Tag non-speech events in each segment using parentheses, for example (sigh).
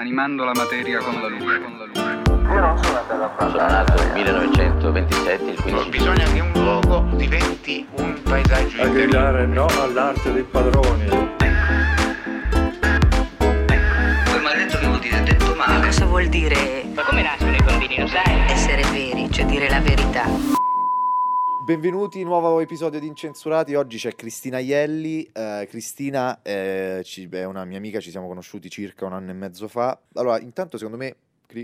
animando la materia con la luce. Con la luce. Io non sono andato a Sono parlare. nato nel 1927, il 15 Bisogna che un luogo diventi un paesaggio a gridare no all'arte dei padroni. Quel maledetto che vuol dire detto male. Cosa vuol dire Ma come nascono i bambini, lo sai? essere veri, cioè dire la verità? Benvenuti, nuovo episodio di Incensurati. Oggi c'è Cristina Ielli. Eh, Cristina eh, è una mia amica, ci siamo conosciuti circa un anno e mezzo fa. Allora, intanto, secondo me,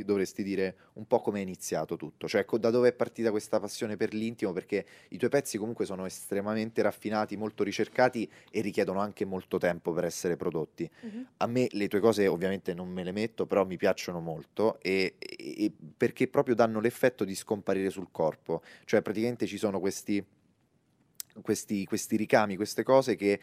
dovresti dire un po' come è iniziato tutto, cioè co- da dove è partita questa passione per l'intimo, perché i tuoi pezzi comunque sono estremamente raffinati, molto ricercati e richiedono anche molto tempo per essere prodotti. A me le tue cose ovviamente non me le metto, però mi piacciono molto e, e- e perché proprio danno l'effetto di scomparire sul corpo. Cioè praticamente ci sono questi, questi, questi ricami, queste cose che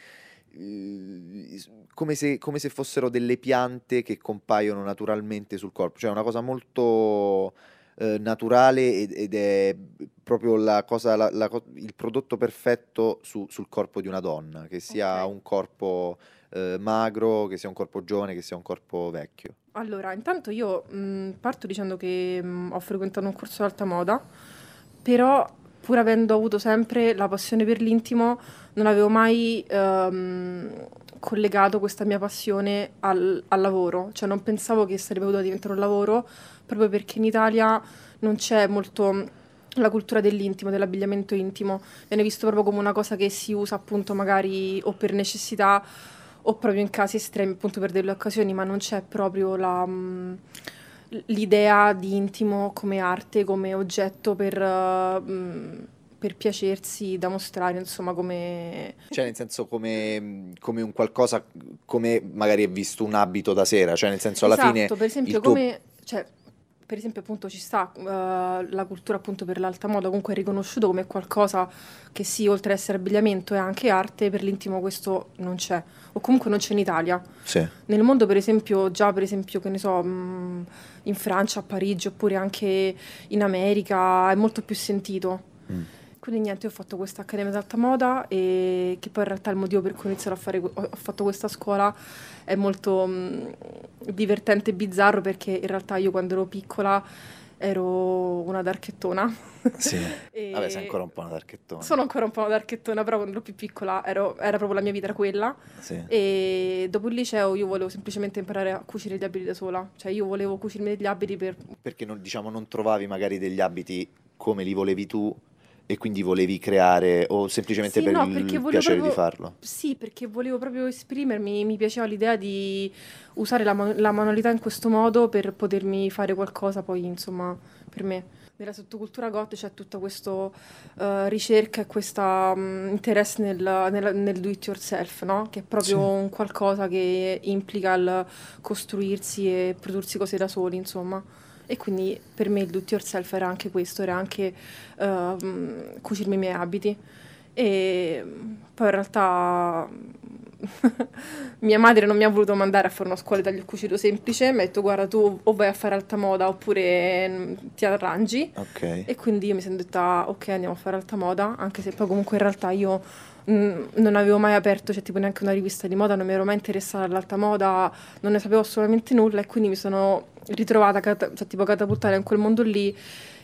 come se, come se fossero delle piante che compaiono naturalmente sul corpo. Cioè è una cosa molto eh, naturale ed, ed è proprio la cosa, la- la il prodotto perfetto su- sul corpo di una donna, che sia Ok. un corpo eh, magro, che sia un corpo giovane, che sia un corpo vecchio. Allora, intanto io mh, parto dicendo che mh, ho frequentato un corso d'alta moda, però pur avendo avuto sempre la passione per l'intimo, non avevo mai ehm, collegato questa mia passione al, al lavoro, cioè non pensavo che sarebbe potuta diventare un lavoro, proprio perché in Italia non c'è molto la cultura dell'intimo, dell'abbigliamento intimo, viene visto proprio come una cosa che si usa appunto magari o per necessità o proprio in casi estremi, appunto per delle occasioni, ma non c'è proprio la, mm, l'idea di intimo come arte, come oggetto per, mm, per piacersi, da mostrare, insomma, come... Cioè, nel senso, come, come un qualcosa, come magari è visto un abito da sera, cioè, nel senso, alla esatto, fine. per esempio, il tuo- come... Cioè, per esempio, appunto, ci sta eh, la cultura appunto per l'alta moda, comunque è riconosciuto come qualcosa che sì, oltre ad essere abbigliamento è anche arte, per l'intimo questo non c'è, o comunque non c'è in Italia. Sì. Nel mondo, per esempio, già per esempio, che ne so, mh, in Francia, a Parigi, oppure anche in America, è molto più sentito. Mm. Quindi niente, ho fatto questa accademia d'alta moda e che poi in realtà il motivo per cui ho iniziato a fare, ho ho fatto questa scuola è molto mh, divertente e bizzarro perché in realtà io quando ero piccola ero una darchettona. Sì. (laughs) E- Vabbè, sei ancora un po' una darchettona. Sono ancora un po' una darchettona, però quando ero più piccola ero- era proprio la mia vita, era quella. Sì. E dopo il liceo io volevo semplicemente imparare a cucire gli abiti da sola. Cioè io volevo cucirmi degli abiti per... Perché non, diciamo, non trovavi magari degli abiti come li volevi tu e quindi volevi creare, o semplicemente Sì, per no, il piacere di proprio- farlo. Sì, perché volevo proprio esprimermi, mi piaceva l'idea di usare la, la manualità in questo modo per potermi fare qualcosa poi, insomma, per me. Nella sottocultura goth c'è tutta questa ricerca e questo interesse nel, nel- nel do it yourself, no? Che è proprio Sì. un qualcosa che implica il costruirsi e prodursi cose da soli, insomma. E quindi per me il do it yourself era anche questo, era anche ehm, cucirmi i miei abiti. E poi in realtà (laughs) mia madre non mi ha voluto mandare a fare una scuola di taglio cucito semplice, mi ha detto guarda tu o vai a fare alta moda oppure mm, ti arrangi. Ok. E quindi io mi sono detta ok andiamo a fare alta moda, anche se poi comunque in realtà io mm, non avevo mai aperto, cioè tipo neanche una rivista di moda, non mi ero mai interessata all'alta moda, non ne sapevo assolutamente nulla e quindi mi sono ritrovata cata- cioè, tipo catapultata in quel mondo lì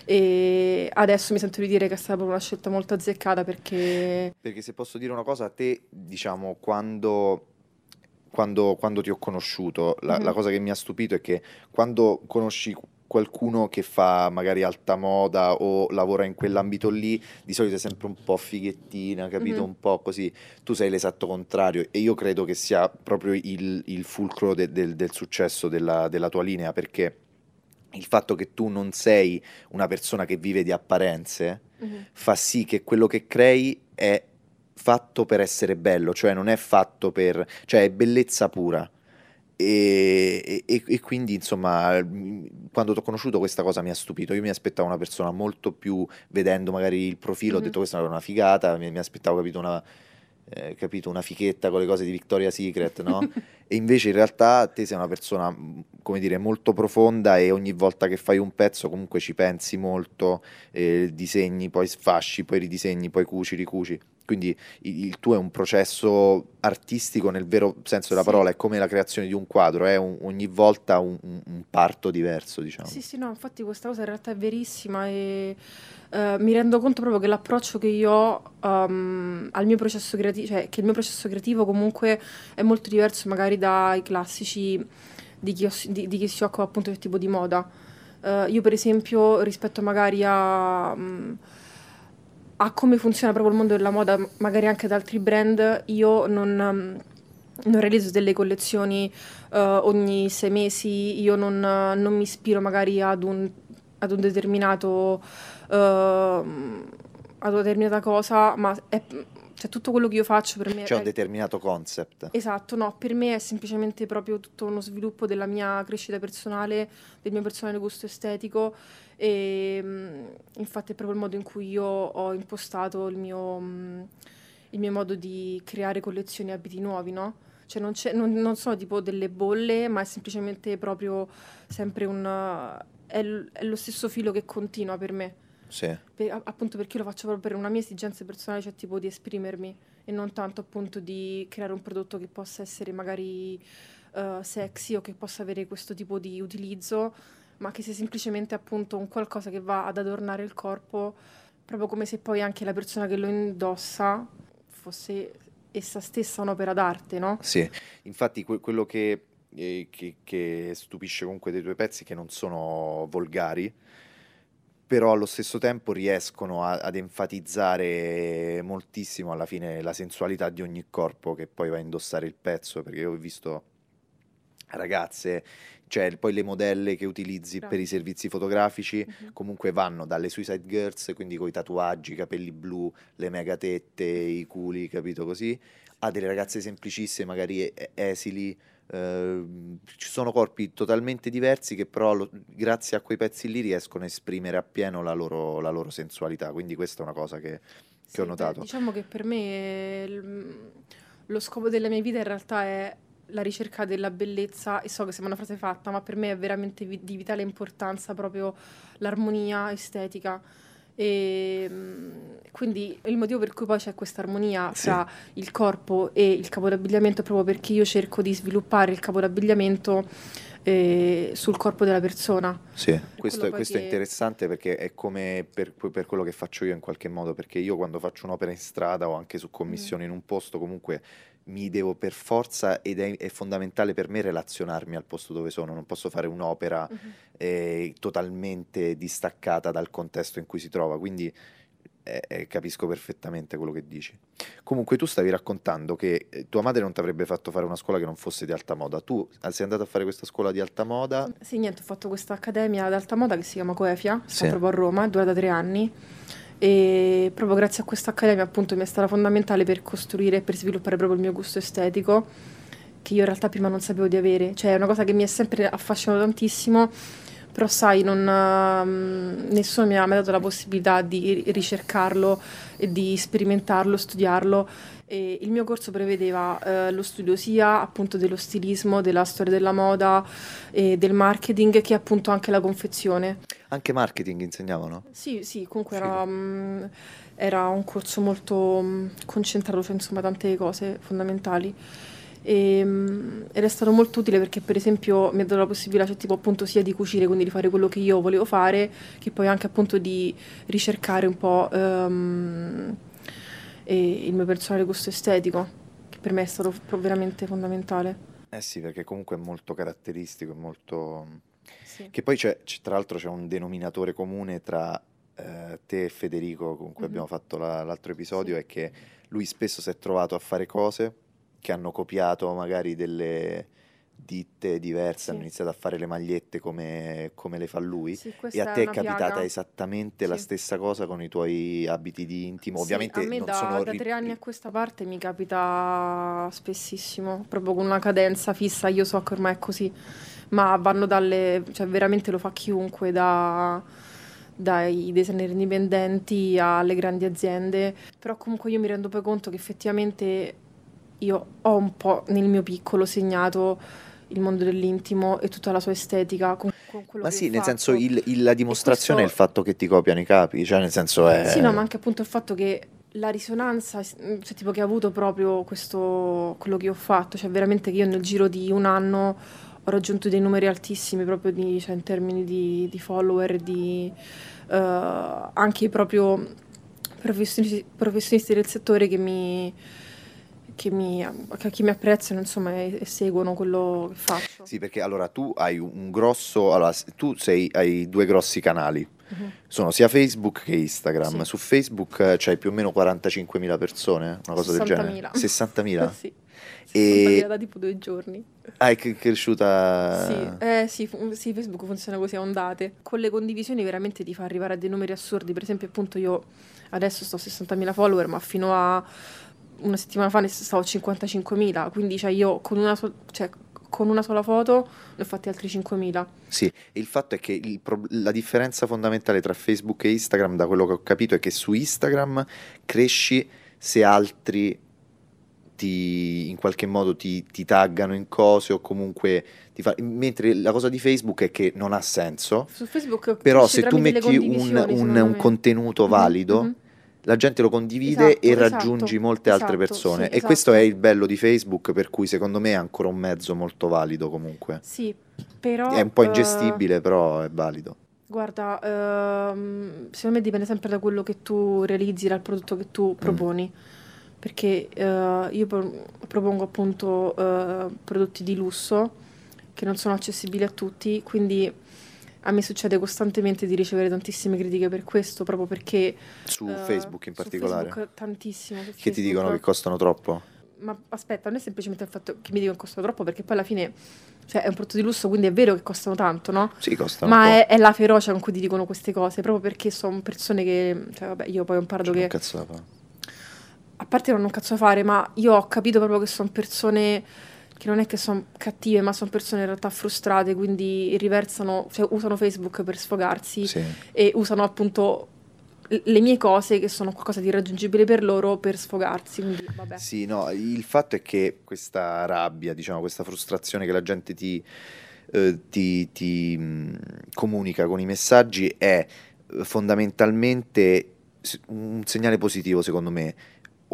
e adesso mi sento di dire che è stata proprio una scelta molto azzeccata perché Perché se posso dire una cosa, a te, diciamo, quando, quando, quando ti ho conosciuto, la, Mhm. la cosa che mi ha stupito è che quando conosci qualcuno che fa magari alta moda o lavora in quell'ambito lì, di solito è sempre un po' fighettina, capito? Mhm. Un po' così. Tu sei l'esatto contrario e io credo che sia proprio il, il fulcro de- del, del successo della, della tua linea, perché il fatto che tu non sei una persona che vive di apparenze fa sì che quello che crei è fatto per essere bello, cioè non è fatto per... cioè è bellezza pura. E, e- e quindi insomma quando ti ho conosciuto questa cosa mi ha stupito io mi aspettavo una persona molto più vedendo magari il profilo ho Mhm. detto questa è una figata mi, mi aspettavo capito una, eh, capito, una fichetta con le cose di Victoria's Secret no? (laughs) e invece in realtà te sei una persona come dire molto profonda e ogni volta che fai un pezzo comunque ci pensi molto eh, disegni poi sfasci poi ridisegni poi cuci ricuci Quindi il, tuo è un processo artistico nel vero senso della Sì. parola, è come la creazione di un quadro, è un- ogni volta un, un- parto diverso, diciamo. Sì, sì, no, infatti questa cosa in realtà è verissima e eh, mi rendo conto proprio che l'approccio che io ho um, al mio processo creativo, cioè che il mio processo creativo comunque è molto diverso magari dai classici di chi, os- di- di chi si occupa appunto del tipo di moda. Eh, io per esempio rispetto magari a, mm, a come funziona proprio il mondo della moda, magari anche ad altri brand, io non... mm, non realizzo delle collezioni eh, ogni sei mesi, io non, non mi ispiro magari ad un, ad un determinato, ehm, ad una determinata cosa, ma è, cioè, tutto quello che io faccio per me C'è un è, determinato concept. Esatto, no, per me è semplicemente proprio tutto uno sviluppo della mia crescita personale, del mio personale gusto estetico e mm, infatti è proprio il modo in cui io ho impostato il mio, mm, il mio modo di creare collezioni e abiti nuovi, no? Cioè non, c'è- non- non sono tipo delle bolle, ma è semplicemente proprio sempre un... è, l- è lo stesso filo che continua per me. Sì. Per- appunto perché lo faccio proprio per una mia esigenza personale, cioè tipo di esprimermi e non tanto appunto di creare un prodotto che possa essere magari eh, sexy o che possa avere questo tipo di utilizzo, ma che sia semplicemente appunto un qualcosa che va ad adornare il corpo, proprio come se poi anche la persona che lo indossa fosse essa stessa un'opera d'arte, no? Sì, infatti que- quello che, eh, che- che stupisce comunque dei tuoi pezzi è che non sono volgari, però allo stesso tempo riescono a- ad enfatizzare moltissimo alla fine la sensualità di ogni corpo che poi va a indossare il pezzo, perché io ho visto ragazze, cioè poi le modelle che utilizzi per i servizi fotografici Mhm. comunque vanno dalle Suicide Girls, quindi con i tatuaggi, i capelli blu, le mega tette, i culi, capito così, a delle ragazze semplicissime, magari esili. ehm, ci sono corpi totalmente diversi che però lo- grazie a quei pezzi lì riescono a esprimere appieno la loro, la loro sensualità. Quindi questa è una cosa che, che ho Sì, beh, notato. diciamo che per me il- lo scopo della mia vita in realtà è la ricerca della bellezza e so che sembra una frase fatta, ma per me è veramente vi- di vitale importanza proprio l'armonia estetica. E mm, quindi il motivo per cui poi c'è questa armonia Sì. fra il corpo e il capo d'abbigliamento è proprio perché io cerco di sviluppare il capo d'abbigliamento eh, sul corpo della persona. Sì, questo, questo è che- interessante perché è come per, per quello che faccio io in qualche modo, perché io quando faccio un'opera in strada o anche su commissione in un posto, comunque mi devo per forza ed è, è fondamentale per me relazionarmi al posto dove sono, non posso fare un'opera eh, totalmente distaccata dal contesto in cui si trova, quindi eh, eh, capisco perfettamente quello che dici. Comunque tu stavi raccontando che eh, tua madre non ti avrebbe fatto fare una scuola che non fosse di alta moda, tu eh, sei andato a fare questa scuola di alta moda, Sì, niente, ho fatto questa accademia ad alta moda che si chiama Coefia, sta Sì. proprio a Roma, è durata tre anni e proprio grazie a questa accademia appunto mi è stata fondamentale per costruire e per sviluppare proprio il mio gusto estetico che io in realtà prima non sapevo di avere, cioè è una cosa che mi è sempre affascinato tantissimo, però sai, non, ehm, nessuno mi ha mai dato la possibilità di ri- ricercarlo di sperimentarlo, studiarlo e il mio corso prevedeva eh, lo studio sia appunto dello stilismo, della storia della moda e del marketing che appunto anche la confezione. anche marketing insegnavano? Sì, sì, comunque era, mm, era un corso molto mm, concentrato su insomma tante cose fondamentali. E, mm, ed è stato molto utile perché per esempio mi ha dato la possibilità cioè, tipo appunto sia di cucire quindi di fare quello che io volevo fare che poi anche appunto di ricercare un po' ehm, e il mio personale gusto estetico che per me è stato veramente fondamentale Eh sì, perché comunque è molto caratteristico, è molto... sì. Che poi c'è, c'è- tra l'altro c'è un denominatore comune tra eh, te e Federico, con cui Mhm. abbiamo fatto la- l'altro episodio, Sì. è che lui spesso si è trovato a fare cose che hanno copiato magari delle ditte diverse, Sì. hanno iniziato a fare le magliette come, come le fa lui. Sì, E a te è capitata piaga. esattamente la Sì. stessa cosa con i tuoi abiti di intimo. Ovviamente a me non da, sono da tre anni a questa parte mi capita spessissimo, proprio con una cadenza fissa, io so che ormai è così, ma vanno dalle, cioè veramente lo fa chiunque, da, dai designer indipendenti alle grandi aziende, però comunque io mi rendo poi conto che effettivamente io ho un po' nel mio piccolo segnato il mondo dell'intimo e tutta la sua estetica con, con Ma sì, nel senso fatto. il- il- la dimostrazione è il questo- fatto che ti copiano i capi, cioè nel senso è... Sì, no, ma anche appunto il fatto che la risonanza, cioè tipo che ha avuto proprio questo, quello che ho fatto, cioè veramente che io nel giro di un anno ho raggiunto dei numeri altissimi proprio di, cioè in termini di, di follower, di eh, anche proprio professionisti, professionisti del settore che mi, che mi, che mi apprezzano insomma e, e seguono quello che faccio. Sì, perché allora tu hai un grosso, allora tu sei, hai due grossi canali, Mhm. sono sia Facebook che Instagram. Sì. Su Facebook eh, c'hai più o meno 45.000 persone, una cosa del genere. 60.000. 60.000? (laughs) sì. E- 60.000 da tipo due giorni. Ah, è cre- cresciuta... Sì, eh, sì, fu- sì, Facebook funziona così a ondate. Con le condivisioni veramente ti fa arrivare a dei numeri assurdi. Per esempio, appunto, io adesso sto a 60.000 follower, ma fino a una settimana fa ne stavo a 55.000. Quindi, cioè, io con una, sol- cioè, con una sola foto ne ho fatti altri 5.000. Sì, il fatto è che il prob- la differenza fondamentale tra Facebook e Instagram, da quello che ho capito, è che su Instagram cresci se altri ti, in qualche modo ti, ti taggano in cose o comunque ti fa... mentre la cosa di Facebook è che non ha senso, Su Facebook però se tu metti un, un- un contenuto Mhm, valido, mhm. La gente lo condivide Esatto, e esatto, raggiungi molte altre esatto, persone sì, e questo è esatto. il bello di Facebook, per cui secondo me è ancora un mezzo molto valido comunque. Sì, però... È un po' eh, ingestibile, però è valido. Guarda, ehm, secondo me dipende sempre da quello che tu realizzi, dal prodotto che Mm. tu proponi. Perché eh, io pro- propongo appunto eh, prodotti di lusso che non sono accessibili a tutti, quindi a me succede costantemente di ricevere tantissime critiche per questo, proprio perché... Su eh, Facebook in su particolare. Facebook tantissimo. su Che ti Facebook. dicono che costano troppo? Ma aspetta, non è semplicemente il fatto che mi dicono che costano troppo, perché poi alla fine cioè, è un prodotto di lusso, quindi è vero che costano tanto, no? Sì, costano Ma è, è la ferocia con cui ti dicono queste cose, proprio perché sono persone che, cioè vabbè, io poi ho imparato Cioè, che, non cazzo da fare. a parte non ho un cazzo da fare, ma io ho capito proprio che sono persone che non è che sono cattive, ma sono persone in realtà frustrate, quindi riversano, cioè usano Facebook per sfogarsi Sì. e usano appunto le mie cose che sono qualcosa di irraggiungibile per loro per sfogarsi, quindi vabbè. Sì, no, il fatto è che questa rabbia, diciamo, questa frustrazione che la gente ti, eh, ti- ti, mh, comunica con i messaggi è eh, fondamentalmente un segnale positivo, secondo me.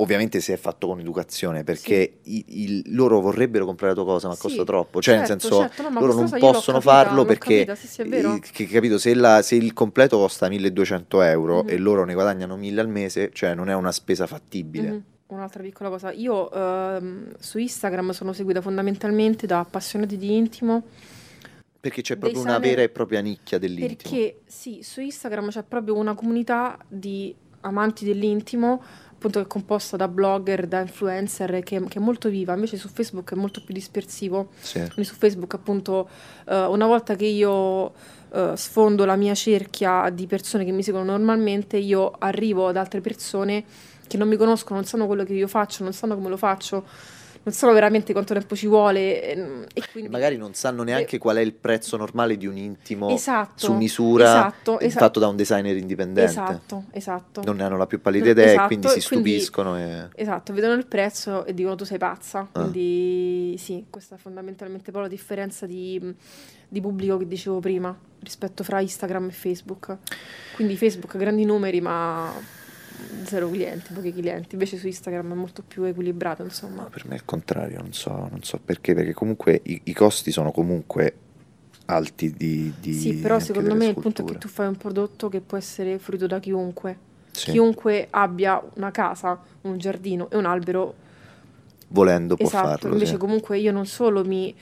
Ovviamente se è fatto con educazione, perché i- il- loro vorrebbero comprare la tua cosa, ma Sì, costa troppo. Cioè, nel certo, senso, certo, no, loro non possono capita, farlo perché, capita, sì, sì, che- capito, se, la- se il completo costa 1200 euro Mhm. e loro ne guadagnano 1000 al mese, cioè non è una spesa fattibile. Mhm. Un'altra piccola cosa, io ehm, su Instagram sono seguita fondamentalmente da appassionati di intimo Perché c'è proprio una sana- vera e propria nicchia dell'intimo. perché sì, su Instagram c'è proprio una comunità di amanti dell'intimo, appunto che è composta da blogger, da influencer, che, che è molto viva, invece su Facebook è molto più dispersivo. Sì. Quindi su Facebook appunto eh, una volta che io eh, sfondo la mia cerchia di persone che mi seguono normalmente, io arrivo ad altre persone che non mi conoscono, non sanno quello che io faccio, non sanno come lo faccio, non sanno veramente quanto tempo ci vuole ehm, e E quindi magari non sanno neanche qual è il prezzo normale di un intimo Esatto, su misura esatto, eh, esa- fatto da un designer indipendente. Esatto, esatto. Non ne hanno la più pallida idea esatto, e quindi e si quindi- stupiscono. E... Esatto, vedono il prezzo e dicono tu sei pazza. Ah. Quindi sì, questa è fondamentalmente poi la differenza di, di pubblico che dicevo prima rispetto fra Instagram e Facebook. Quindi Facebook grandi numeri ma zero clienti, pochi clienti. Invece su Instagram è molto più equilibrato, insomma. No, per me è il contrario, non so, non so perché, perché comunque i, i costi sono comunque alti di, di Sì, però secondo me il punto è che sculture. tu fai un prodotto che può essere fruito da chiunque. Sì, Chiunque abbia una casa, un giardino e un albero volendo può Esatto, farlo. invece sì. comunque io non solo mi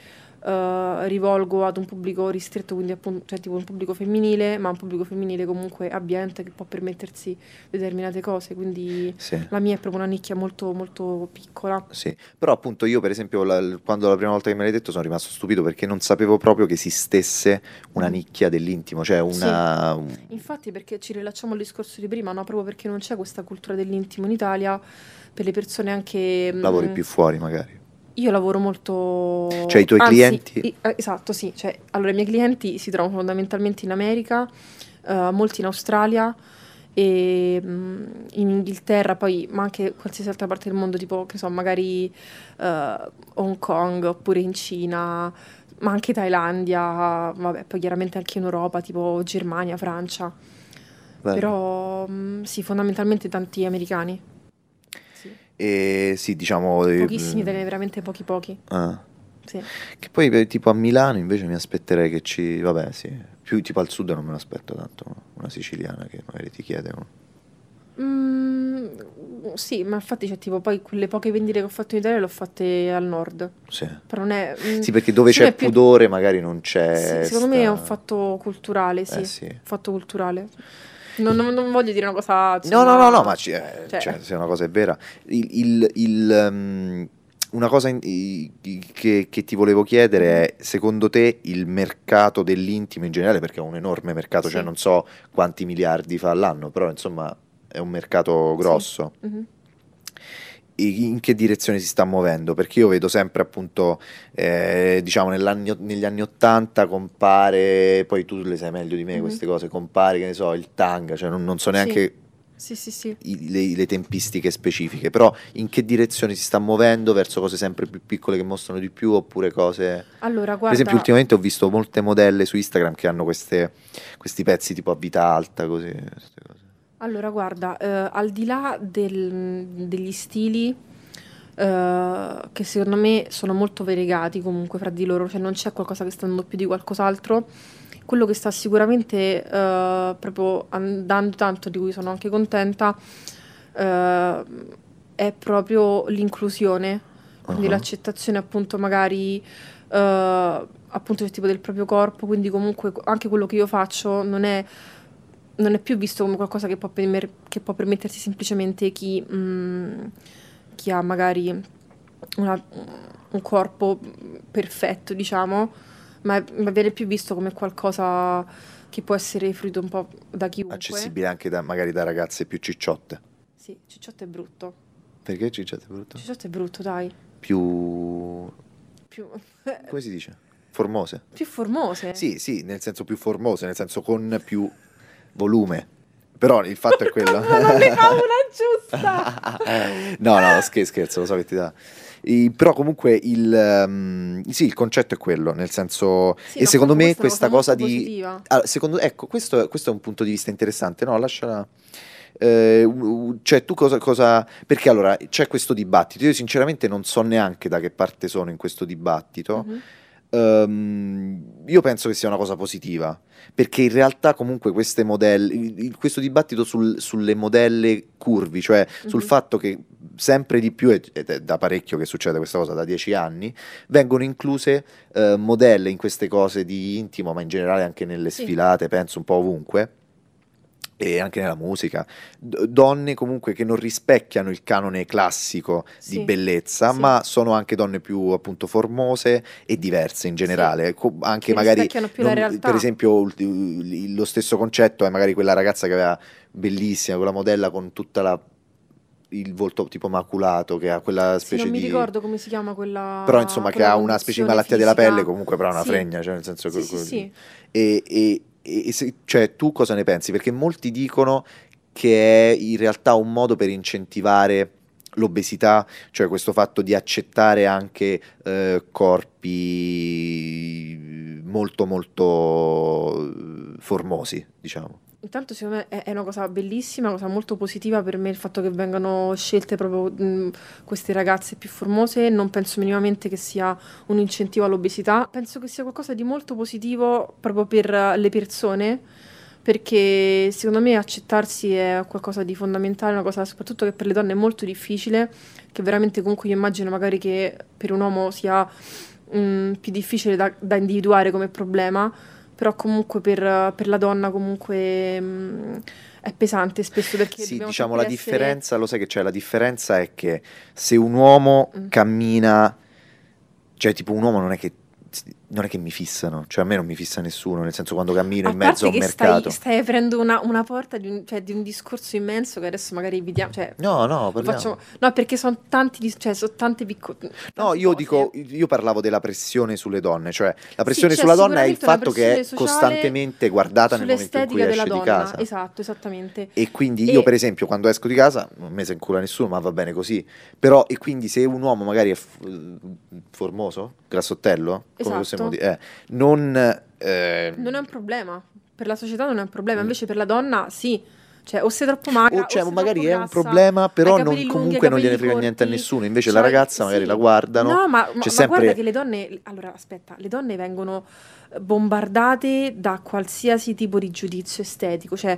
eh, rivolgo ad un pubblico ristretto, quindi appunto, cioè tipo un pubblico femminile, ma un pubblico femminile comunque abbiente che può permettersi determinate cose, quindi Sì. la mia è proprio una nicchia molto molto piccola. Sì, però appunto io per esempio la- quando la prima volta che me l'hai detto sono rimasto stupito perché non sapevo proprio che esistesse una Mm. nicchia dell'intimo, cioè una... un- Infatti perché ci rilacciamo al discorso di prima, no? Proprio perché non c'è questa cultura dell'intimo in Italia per le persone anche... mm, lavori più fuori magari. Io lavoro molto... Cioè, i tuoi anzi, clienti- i- eh, esatto, sì. Cioè, allora, i miei clienti si trovano fondamentalmente in America, eh, molti in Australia e mm, in Inghilterra, poi, ma anche qualsiasi altra parte del mondo, tipo, che so, magari eh, Hong Kong oppure in Cina, ma anche Thailandia, vabbè, poi chiaramente anche in Europa, tipo Germania, Francia. Bello. Però, mm, sì, fondamentalmente tanti americani. E sì, diciamo... eh, Pochissimi italiani, veramente pochi pochi. ah. Sì. Che poi eh, tipo a Milano invece mi aspetterei che ci... Vabbè, sì. Più tipo al sud non me lo aspetto tanto. Una siciliana che magari ti chiede... un- Mm, sì, ma infatti c'è tipo poi quelle poche vendite che ho fatto in Italia le ho fatte al nord. Sì. Però non è... mm, Sì, perché dove c'è è più- pudore magari non c'è... Sì, secondo me è un sta- fatto culturale, sì. Eh, sì. Fatto culturale. Non, non- non voglio dire una cosa... No, insomma, no, no, no, ma ci- eh, cioè- cioè, se una cosa è vera. Il, il- il, um, una cosa in- i- che, che ti volevo chiedere è, secondo te, il mercato dell'intimo in generale, perché è un enorme mercato, cioè Sì. non so quanti miliardi fa all'anno, però insomma è un mercato grosso. Mhm. E in che direzione si sta muovendo? Perché io vedo sempre appunto, eh, diciamo, negli anni Ottanta compare, poi tu le sai meglio di me Mhm. queste cose, compare, che ne so, il tanga, cioè non, non so neanche Sì, sì, sì. i- le, le tempistiche specifiche, però in che direzione si sta muovendo verso cose sempre più piccole che mostrano di più oppure cose... Allora, guarda... Per esempio ultimamente ho visto molte modelle su Instagram che hanno queste- questi pezzi tipo a vita alta, così. Allora, guarda, eh, al di là del- degli stili, eh, che secondo me sono molto variegati comunque fra di loro, cioè non c'è qualcosa che sta andando più di qualcos'altro, quello che sta sicuramente eh, proprio andando tanto, di cui sono anche contenta, eh, è proprio l'inclusione, quindi Ah. l'accettazione appunto magari eh, appunto del tipo del proprio corpo, quindi comunque anche quello che io faccio non è non è più visto come qualcosa che può, permer- che può permettersi semplicemente chi, mm, chi ha magari una- un corpo perfetto, diciamo, ma, ma viene più visto come qualcosa che può essere fruito un po' da chiunque. Accessibile anche da, magari da ragazze più cicciotte. Sì, cicciotto è brutto. Perché cicciotte è brutto? Cicciotto è brutto, dai. Più... Più, come si dice? Formose? più formose. Sì, sì, nel senso più formose, nel senso con più volume. Però il fatto è quello. non ne fa una giusta! (laughs) no, no, scher- scherzo, lo so che ti dà. I- però comunque il, ehm, sì, il concetto è quello, nel senso... Sì, e secondo me questa cosa molto di... Ah, secondo, ecco, questo, questo è un punto di vista interessante, no? Lasciala... eh, cioè, tu cosa, cosa... Perché allora c'è questo dibattito. Io, sinceramente, non so neanche da che parte sono in questo dibattito. Mhm. Ehm, io penso che sia una cosa positiva, perché in realtà comunque queste modelle, questo dibattito sul- sulle modelle curvi, cioè sul Mhm. fatto che sempre di più, ed ed è da parecchio che succede questa cosa, da dieci anni, vengono incluse eh, modelle in queste cose di intimo, ma in generale anche nelle Sì. sfilate, penso un po' ovunque. E anche nella musica, donne comunque che non rispecchiano il canone classico di Sì, bellezza, sì. ma sono anche donne più appunto formose e diverse in generale. Co- anche Che magari, realtà. per esempio, lo stesso concetto è magari quella ragazza che aveva bellissima, quella modella con tutta la il volto tipo maculato, che ha quella Sì, specie non mi di ricordo come si chiama quella. però insomma che quella ha una specie di malattia della fisica. pelle comunque però ha una Sì. fregna cioè nel senso Sì, que- sì, sì. e, e- e se- cioè tu cosa ne pensi? Perché molti dicono che è in realtà un modo per incentivare l'obesità cioè questo fatto di accettare anche eh, corpi molto molto eh, formosi diciamo Intanto secondo me è, una cosa bellissima, una cosa molto positiva per me il fatto che vengano scelte proprio queste ragazze più formose, non penso minimamente che sia un incentivo all'obesità, penso che sia qualcosa di molto positivo proprio per le persone, perché secondo me accettarsi è qualcosa di fondamentale, una cosa soprattutto che per le donne è molto difficile, che veramente comunque io immagino magari che per un uomo sia mh, più difficile da, da individuare come problema, però comunque per, per la donna comunque mh, è pesante spesso perché Sì, diciamo la sempre essere- differenza, lo sai che c'è, la differenza è che se un uomo Mm. cammina, cioè tipo un uomo non è che non è che mi fissano, cioè a me non mi fissa nessuno, nel senso quando cammino A in mezzo a un mercato. stai, stai aprendo una, una porta di un, cioè, di un discorso immenso che adesso magari vediamo, cioè, No, no, facciamo- no, perché sono tanti, cioè, sono tante piccole. No, io dico, io parlavo della pressione sulle donne, cioè la pressione c'è sulla donna è il fatto che è costantemente guardata nel momento in cui esce di donna. casa. Esatto, esattamente. E quindi E- io, per esempio, quando esco di casa, non mi se incula nessuno, ma va bene così. Però, e quindi se un uomo magari è f- formoso, grassottello, come Esatto. Possiamo dire, eh, non... eh, Non è un problema. Per la società non è un problema, Mm. invece per la donna sì. Cioè, o sei troppo magra, o cioè, sei magari è un grassa, problema, però non- lunghi, comunque non gliene frega niente a corti. nessuno. Invece la Cioè, ragazza magari sì. la guardano. No, ma, ma- c'è ma sempre... guarda che le donne. Allora, aspetta, le donne vengono bombardate da qualsiasi tipo di giudizio estetico. Cioè,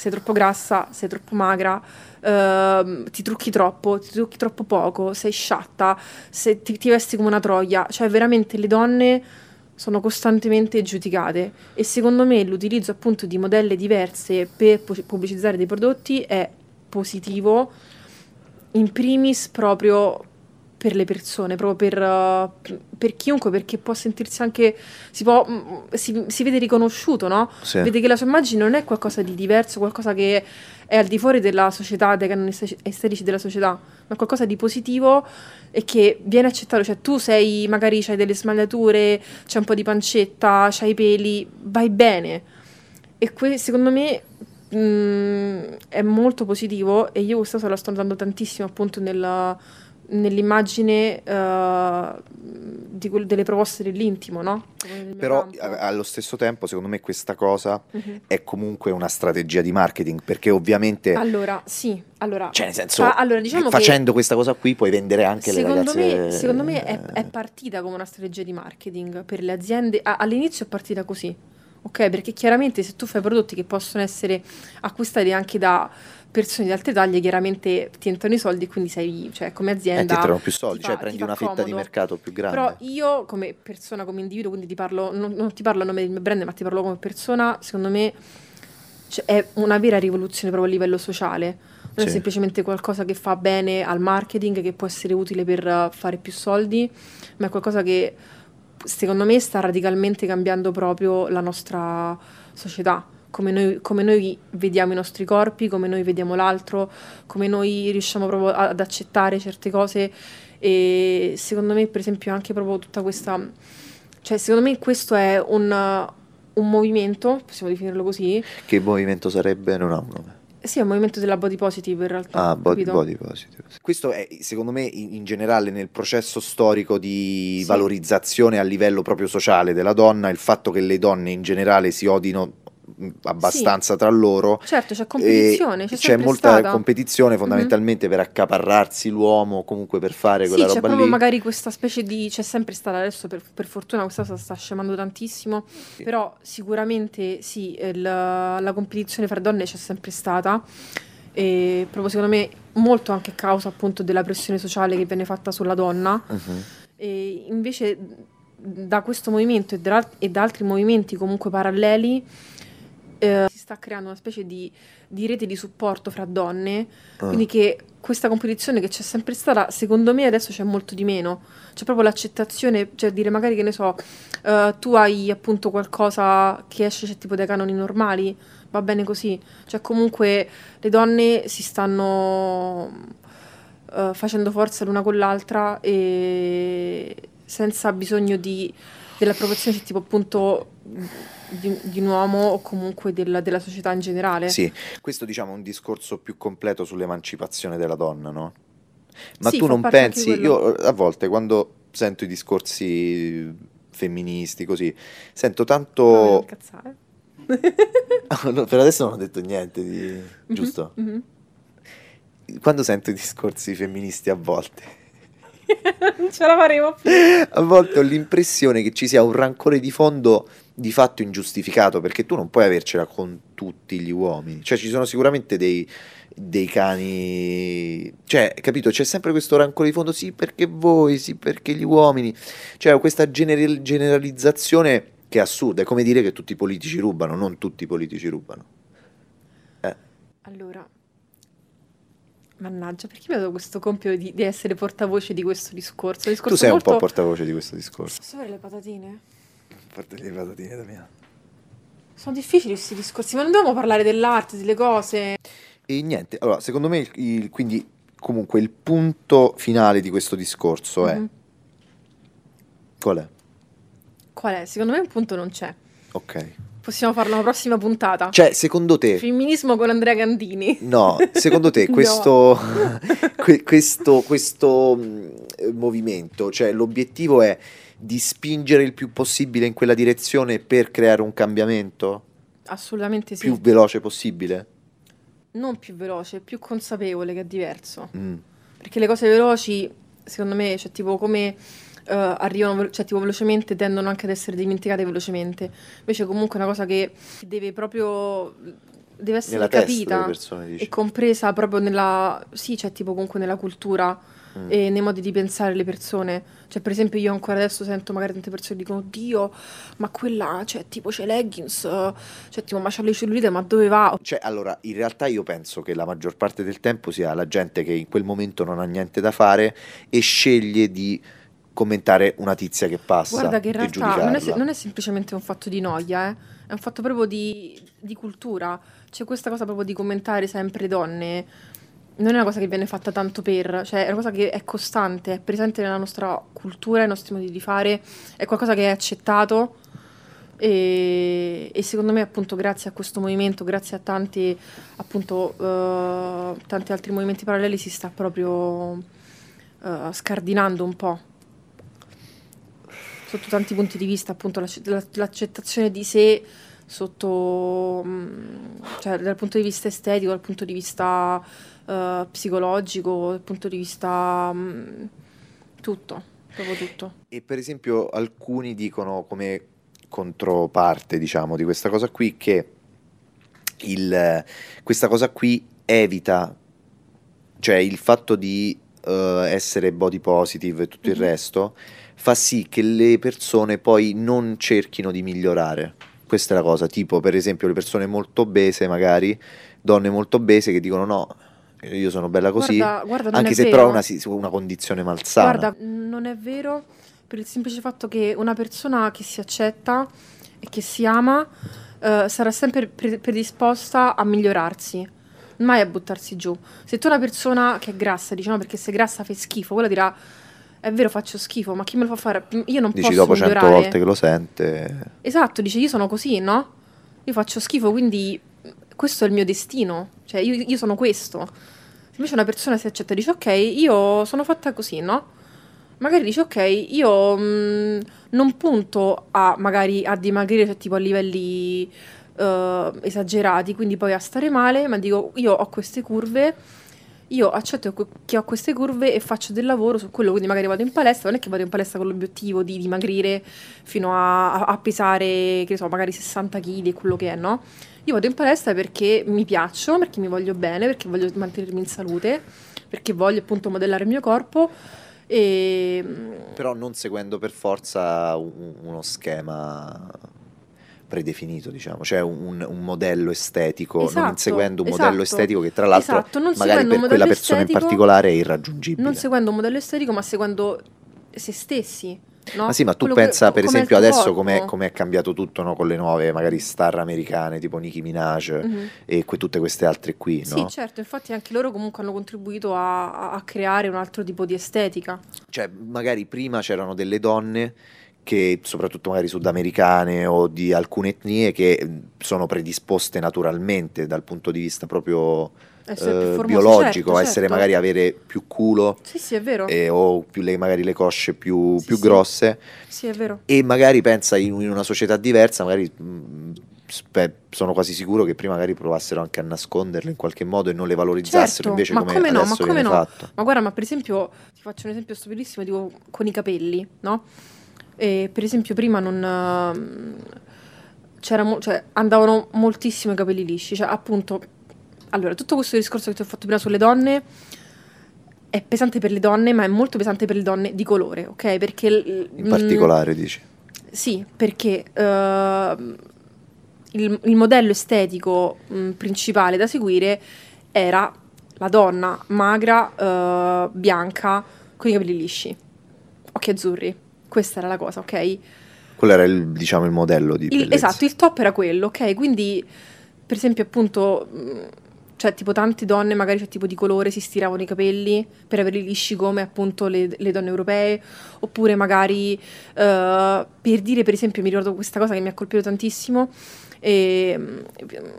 sei troppo grassa, sei troppo magra, ehm, ti trucchi troppo, ti trucchi troppo poco, sei sciatta, se ti, ti vesti come una troia. Cioè, veramente le donne sono costantemente giudicate e secondo me l'utilizzo appunto di modelle diverse per pu- pubblicizzare dei prodotti è positivo in primis proprio per le persone, proprio per, uh, per chiunque, perché può sentirsi anche, si, può, mm, si, si vede riconosciuto, no? Sì. Vede che la sua immagine non è qualcosa di diverso, qualcosa che è al di fuori della società, dei canoni este- estetici della società, ma qualcosa di positivo e che viene accettato. Cioè, tu sei, magari hai delle smagliature, c'è un po' di pancetta, c'hai i peli, vai bene. E que- secondo me mm, è molto positivo e io questa cosa la sto notando tantissimo appunto nella- nell'immagine eh, di quel- delle proposte dell'intimo, no? Però a- allo stesso tempo, secondo me, questa cosa Mhm. è comunque una strategia di marketing. Perché ovviamente, Allora, sì, allora, cioè, nel senso, fa- allora, diciamo che- facendo questa cosa qui puoi vendere anche le Secondo ragazze. me, secondo me è, eh, è partita come una strategia di marketing per le aziende. a- all'inizio è partita così, ok? Perché chiaramente se tu fai prodotti che possono essere acquistati anche da persone di altre taglie, chiaramente ti entrano i soldi e quindi sei, cioè, come eh, ti azienda. entrano più soldi, cioè fa- prendi ti fa una fetta di comodo. mercato più grande. Però io come persona, come individuo, quindi ti parlo, non, non ti parlo a nome del mio brand, ma ti parlo come persona, secondo me cioè, è una vera rivoluzione proprio a livello sociale. Non Sì. è semplicemente qualcosa che fa bene al marketing, che può essere utile per eh, fare più soldi, ma è qualcosa che secondo me sta radicalmente cambiando proprio la nostra società. Come noi, come noi vediamo i nostri corpi, come noi vediamo l'altro, come noi riusciamo proprio ad accettare certe cose e secondo me per esempio anche proprio tutta questa cioè secondo me questo è un, un movimento possiamo definirlo così Che movimento sarebbe? Non ha un nome. sì è un movimento della body positive in realtà Ah, body, body positive. Questo è, secondo me, in, in generale nel processo storico di Sì. valorizzazione a livello proprio sociale della donna, il fatto che le donne in generale si odino abbastanza tra loro. certo c'è competizione c'è, c'è molta stata. competizione Mhm. fondamentalmente per accaparrarsi l'uomo, comunque per fare Sì, quella c'è roba proprio lì. magari questa specie di. c'è sempre stata adesso, per, per fortuna, questa cosa sta scemando tantissimo. Sì. Però sicuramente sì, il- la competizione fra donne c'è sempre stata. E proprio secondo me molto anche a causa appunto della pressione sociale che viene fatta sulla donna. Mhm. E invece da questo movimento e da, e da altri movimenti comunque paralleli eh, si sta creando una specie di, di rete di supporto fra donne, Ah. quindi che questa competizione che c'è sempre stata, secondo me adesso c'è molto di meno. C'è proprio l'accettazione, cioè dire magari che ne so, eh, tu hai appunto qualcosa che esce cioè, tipo dai canoni normali, va bene così. Cioè comunque le donne si stanno eh, facendo forza l'una con l'altra e senza bisogno di, dell'approvazione cioè, tipo appunto di, di un uomo o comunque della, della società in generale. Sì, questo diciamo è un discorso più completo sull'emancipazione della donna, no? Ma Sì, tu non pensi, quello. io a volte quando sento i discorsi femministi così, sento Ah, tanto... incazzare. (laughs) No, per adesso non ho detto niente di... giusto? Mhm. Quando sento i discorsi femministi a volte, (laughs) non ce la faremo più. a volte ho l'impressione che ci sia un rancore di fondo di fatto ingiustificato, perché tu non puoi avercela con tutti gli uomini, cioè ci sono sicuramente dei, dei cani, cioè capito, c'è sempre questo rancore di fondo, sì perché voi, sì perché gli uomini, cioè questa gener- generalizzazione che è assurda, è come dire che tutti i politici rubano, non tutti i politici rubano. Eh, Allora, mannaggia, perché mi ha dato questo compito di, di essere portavoce di questo discorso? Discorso tu sei molto... un po' portavoce di questo discorso. Posso avere le patatine? Porta le patatine da mia. Sono difficili questi discorsi, ma non dobbiamo parlare dell'arte, delle cose. E niente, allora, secondo me, il- il- quindi, comunque, il punto finale di questo discorso è... Mhm. Qual è? Qual è? Secondo me un punto non c'è. Ok. Possiamo farlo una prossima puntata. Cioè, secondo te... Femminismo con Andrea Gandini. No, secondo te (laughs) questo, (laughs) que- questo, questo mh, movimento, cioè l'obiettivo è di spingere il più possibile in quella direzione per creare un cambiamento Assolutamente sì. più veloce possibile? non più veloce, più consapevole, che è diverso. Mm. Perché le cose veloci, secondo me, cioè tipo come arrivano, velo- cioè tipo velocemente, tendono anche ad essere dimenticate velocemente. Invece comunque è una cosa che deve proprio, deve essere Nella capita persone, e compresa proprio nella, sì, cioè tipo comunque nella cultura Mm. e nei modi di pensare le persone. Cioè per esempio io ancora adesso sento magari tante persone che dicono, Dio, ma quella, cioè tipo c'è leggings, eh, cioè tipo ma c'ha le cellulite, ma dove va? Cioè, allora, in realtà io penso che la maggior parte del tempo sia la gente che in quel momento non ha niente da fare e sceglie di commentare una tizia che passa Guarda che in realtà non è, non è semplicemente un fatto di noia, eh. È un fatto proprio di, di cultura. C'è questa cosa proprio di commentare sempre donne. Non è una cosa che viene fatta tanto per, cioè è una cosa che è costante, è presente nella nostra cultura, nei nostri modi di fare, è qualcosa che è accettato e, e secondo me appunto grazie a questo movimento, grazie a tanti appunto eh, tanti altri movimenti paralleli si sta proprio eh, scardinando un po' sotto tanti punti di vista, appunto l'acce- la- l'accettazione di sé sotto, mm, cioè dal punto di vista estetico, dal punto di vista eh, psicologico, dal punto di vista mm, tutto, proprio tutto. E per esempio alcuni dicono come controparte, diciamo, di questa cosa qui che il- questa cosa qui evita, cioè il fatto di eh, essere body positive e tutto il Mhm. resto, fa sì che le persone poi non cerchino di migliorare. Questa è la cosa, tipo per esempio le persone molto obese, magari donne molto obese che dicono no, io sono bella così, Guarda, guarda, anche se vero. però è una, una condizione malsana. Guarda, non è vero per il semplice fatto che una persona che si accetta e che si ama eh, sarà sempre pre- predisposta a migliorarsi, mai a buttarsi giù. Se tu una persona che è grassa, diciamo perché sei grassa fai schifo, quella dirà è vero faccio schifo, ma chi me lo fa fare? Io non Dici posso dopo cento volte che lo sente. Esatto, dice io sono così, no? Io faccio schifo, quindi questo è il mio destino, cioè io, io sono questo. Se invece una persona si accetta e dice ok, io sono fatta così, no? Magari dice ok, io mm, non punto a magari a dimagrire, cioè tipo a livelli eh, esagerati, quindi poi a stare male, ma dico io ho queste curve, io accetto che ho queste curve e faccio del lavoro su quello, quindi magari vado in palestra, non è che vado in palestra con l'obiettivo di dimagrire fino a, a- pesare, che ne so, magari 60 kg e quello che è, no? Io vado in palestra perché mi piaccio, perché mi voglio bene, perché voglio mantenermi in salute, perché voglio appunto modellare il mio corpo e Però non seguendo per forza un- uno schema predefinito, diciamo, cioè un, un modello estetico, non Esatto, inseguendo un modello esatto. estetico che tra l'altro Esatto, non magari per quella modello persona in particolare è irraggiungibile. non seguendo un modello estetico, ma seguendo se stessi. No? Ma sì, ma tu Quello che- pensa per com'è il esempio adesso com'è, com'è cambiato tutto no, con le nuove magari star americane tipo Nicki Minaj Mhm. e que- tutte queste altre qui, Sì, no? certo, infatti anche loro comunque hanno contribuito a- a creare un altro tipo di estetica. Cioè, magari prima c'erano delle donne che, soprattutto magari sudamericane o di alcune etnie, che sono predisposte naturalmente dal punto di vista proprio eh, biologico, certo, a essere certo. magari avere più culo Sì, sì, è vero. e- o più le, magari le cosce più, Sì, più grosse Sì, è vero. e magari pensa in, in una società diversa, magari mh, spe- sono quasi sicuro che prima magari provassero anche a nasconderle in qualche modo e non le valorizzassero Certo, invece ma come, come no, ma come no? fatto. Ma guarda, ma per esempio, ti faccio un esempio stupidissimo, dico con i capelli, no? E per esempio prima non... ehm, mo- cioè, andavano moltissimo i capelli lisci, cioè appunto... Allora, tutto questo discorso che ti ho fatto prima sulle donne è pesante per le donne, ma è molto pesante per le donne di colore, ok? Perché... il- In mm, particolare, dici. sì, perché ehm, il, il modello estetico mh, principale da seguire era la donna magra, eh, bianca, con i capelli lisci, occhi azzurri. Questa era la cosa, ok? Quello era il, diciamo, il modello di Il- esatto, il top era quello, ok? Quindi, per esempio, appunto, mh, cioè, tipo, tante donne magari, cioè, tipo di colore, si stiravano i capelli per averli lisci come appunto le, le donne europee, oppure magari, eh, per dire, per esempio, mi ricordo questa cosa che mi ha colpito tantissimo. E mh,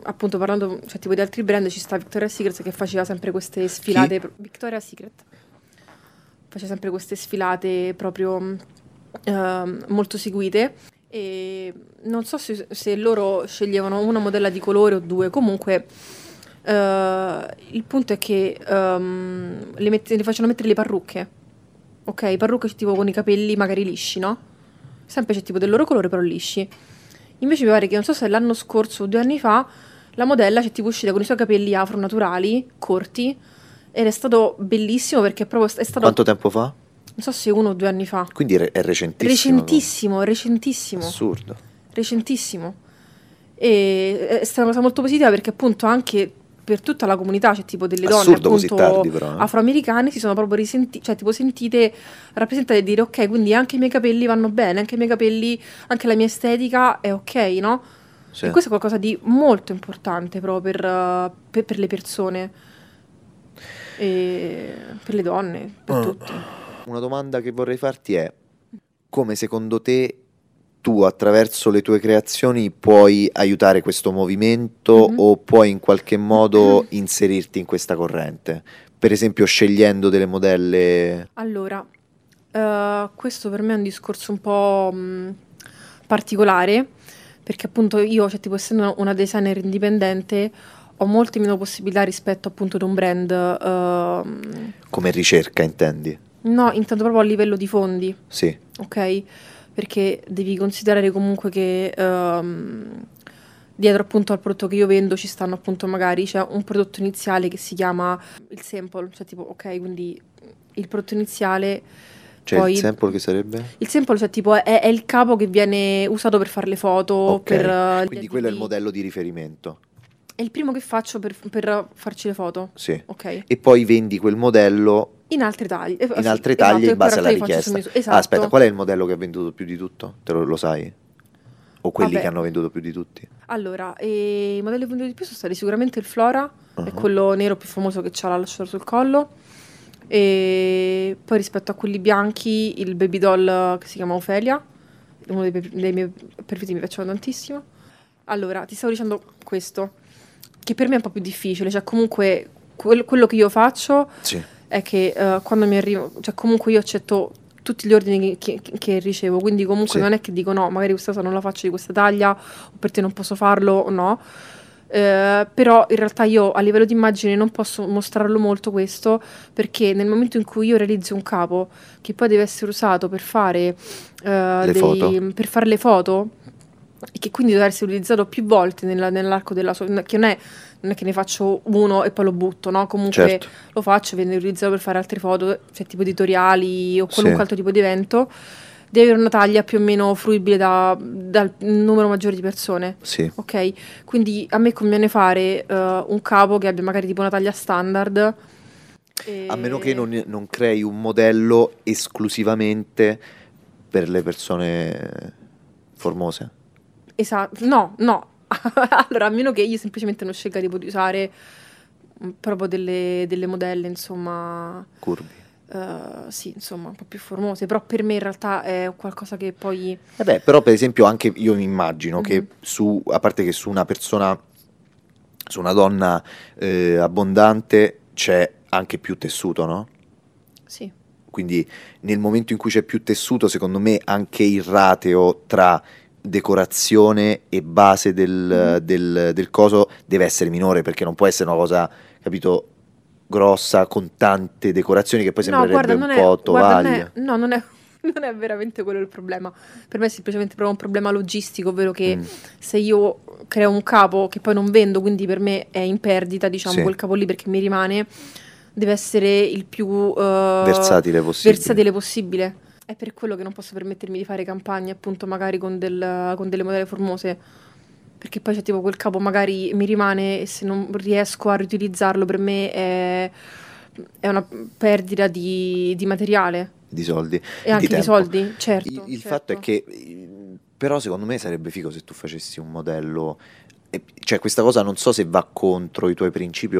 appunto parlando cioè, tipo di altri brand ci sta Victoria's Secret che faceva sempre queste sfilate Victoria's Secret faceva sempre queste sfilate proprio ehm, molto seguite e non so se, se loro sceglievano una modella di colore o due, comunque Eh, il punto è che ehm, le, mette- le facciano mettere le parrucche. Ok, parrucche tipo con i capelli magari lisci, no? Sempre c'è tipo del loro colore però lisci. Invece mi pare che non so se l'anno scorso o due anni fa la modella c'è tipo uscita con i suoi capelli afro naturali, corti, ed è stato bellissimo perché proprio è stato, Quanto tempo fa? Non so se uno o due anni fa. Quindi è recentissimo. Recentissimo, recentissimo Assurdo. recentissimo. E è stata una cosa molto positiva perché appunto anche per tutta la comunità, cioè tipo delle donne Assurdo così appunto tardi, però, eh. afroamericane si sono proprio risentite, cioè tipo sentite rappresentate e dire ok, quindi anche i miei capelli vanno bene, anche i miei capelli, anche la mia estetica è ok, no? Sì. E questo è qualcosa di molto importante proprio per, per- per le persone, per le donne, per Ah. tutti. Una domanda che vorrei farti è come secondo te tu attraverso le tue creazioni puoi aiutare questo movimento Mhm. o puoi in qualche modo (clears throat) inserirti in questa corrente? Per esempio scegliendo delle modelle... Allora, eh, questo per me è un discorso un po' mh, particolare, perché appunto io, cioè tipo essendo una designer indipendente, ho molte meno possibilità rispetto appunto ad un brand. ehm, come ricerca, intendi? No, intendo proprio a livello di fondi, Sì, ok? Perché devi considerare comunque che ehm, dietro appunto al prodotto che io vendo ci stanno appunto magari c'è un prodotto iniziale che si chiama il sample, cioè tipo ok, quindi il prodotto iniziale cioè Poi- il sample che sarebbe? Il sample, cioè, tipo, è, è il capo che viene usato per fare le foto. Ok, per, eh, Quindi quello è il modello di riferimento. È il primo che faccio per, per farci le foto. Sì. Ok. E poi vendi quel modello In altre taglie. Eh, in altre esatto, taglie e in base alla richiesta. misura. Ah, Esatto. aspetta, qual è il modello che ha venduto più di tutto? Te lo, lo sai? O quelli Vabbè. che hanno venduto più di tutti? Allora, i modelli venduti di più sono stati sicuramente il Flora, è Uh-huh. quello nero più famoso che ha la lasciato sul collo. E poi rispetto a quelli bianchi, il baby doll che si chiama Ophelia, uno dei, dei miei preferiti, mi piacciono tantissimo. Allora, ti stavo dicendo questo, che per me è un po' più difficile, cioè comunque quel- quello che io faccio Sì. è che eh, quando mi arrivo, cioè comunque io accetto tutti gli ordini che, che- che ricevo, quindi comunque Sì. non è che dico no, magari questa cosa non la faccio di questa taglia, o per te non posso farlo, o no. Eh, però in realtà io a livello di immagine non posso mostrarlo molto questo perché nel momento in cui io realizzo un capo che poi deve essere usato per fare, Le dei- foto. per fare le foto e che quindi deve essere utilizzato più volte nella- nell'arco della sua che non è, non è che ne faccio uno e poi lo butto, no? Comunque Certo. lo faccio, viene utilizzato per fare altre foto, cioè tipo editoriali o qualunque Sì. altro tipo di evento. Deve avere una taglia più o meno fruibile da- dal numero maggiore di persone. Sì. Ok, quindi a me conviene fare eh, un capo che abbia magari tipo una taglia standard. e- A meno che non, non crei un modello esclusivamente per le persone formose. Esatto, no, no. (laughs) allora, a meno che io semplicemente non scelga tipo di usare mm, proprio delle, delle modelle, insomma, Curvi. eh, sì, insomma, un po' più formose, però per me in realtà è qualcosa che poi... Eh beh, però per esempio anche io mi immagino che Mhm. su, a parte che su una persona, su una donna eh, abbondante c'è anche più tessuto, no? Sì, Quindi nel momento in cui c'è più tessuto, secondo me anche il rateo tra decorazione e base del, Mhm. del- del coso deve essere minore perché non può essere una cosa, capito, grossa con tante decorazioni che poi no, sembrerebbe guarda, non un è, po' guarda, non tovaglia. è, no, non è, (laughs) non è veramente quello il problema. Per me è semplicemente proprio un problema logistico, ovvero che Mm. se io creo un capo che poi non vendo, quindi per me è in perdita, diciamo, Sì. quel capo lì perché mi rimane, deve essere il più eh, Versatile possibile. versatile possibile. È per quello che non posso permettermi di fare campagne, appunto, magari con, del- con delle modelle formose. Perché poi c'è tipo quel capo magari mi rimane e se non riesco a riutilizzarlo per me è, è una perdita di, di materiale di soldi. e anche di, tempo. soldi, certo. Il, il certo. fatto è che, però, secondo me sarebbe figo se tu facessi un modello. Cioè, questa cosa non so se va contro i tuoi principi,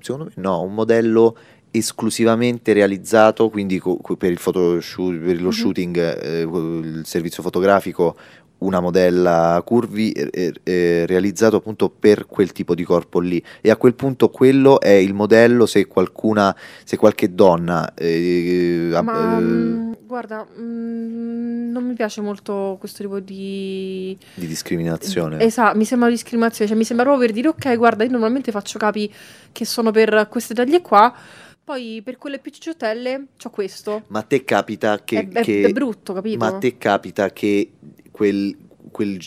secondo me no, un modello esclusivamente realizzato, quindi co- per il photoshoot, per lo Mhm. shooting, eh, il servizio fotografico una modella curvi eh, eh, eh, realizzato appunto per quel tipo di corpo lì e a quel punto quello è il modello se qualcuna se qualche donna eh, Ma eh, mm, guarda, mm, non mi piace molto questo tipo di... di discriminazione Esatto, mi sembra una discriminazione, cioè mi sembra proprio per dire ok, guarda, io normalmente faccio capi che sono per queste taglie qua, poi per quelle più cicciottelle c'ho questo. ma a te capita che, È, che- è brutto, capito? ma a te capita che quel, quel-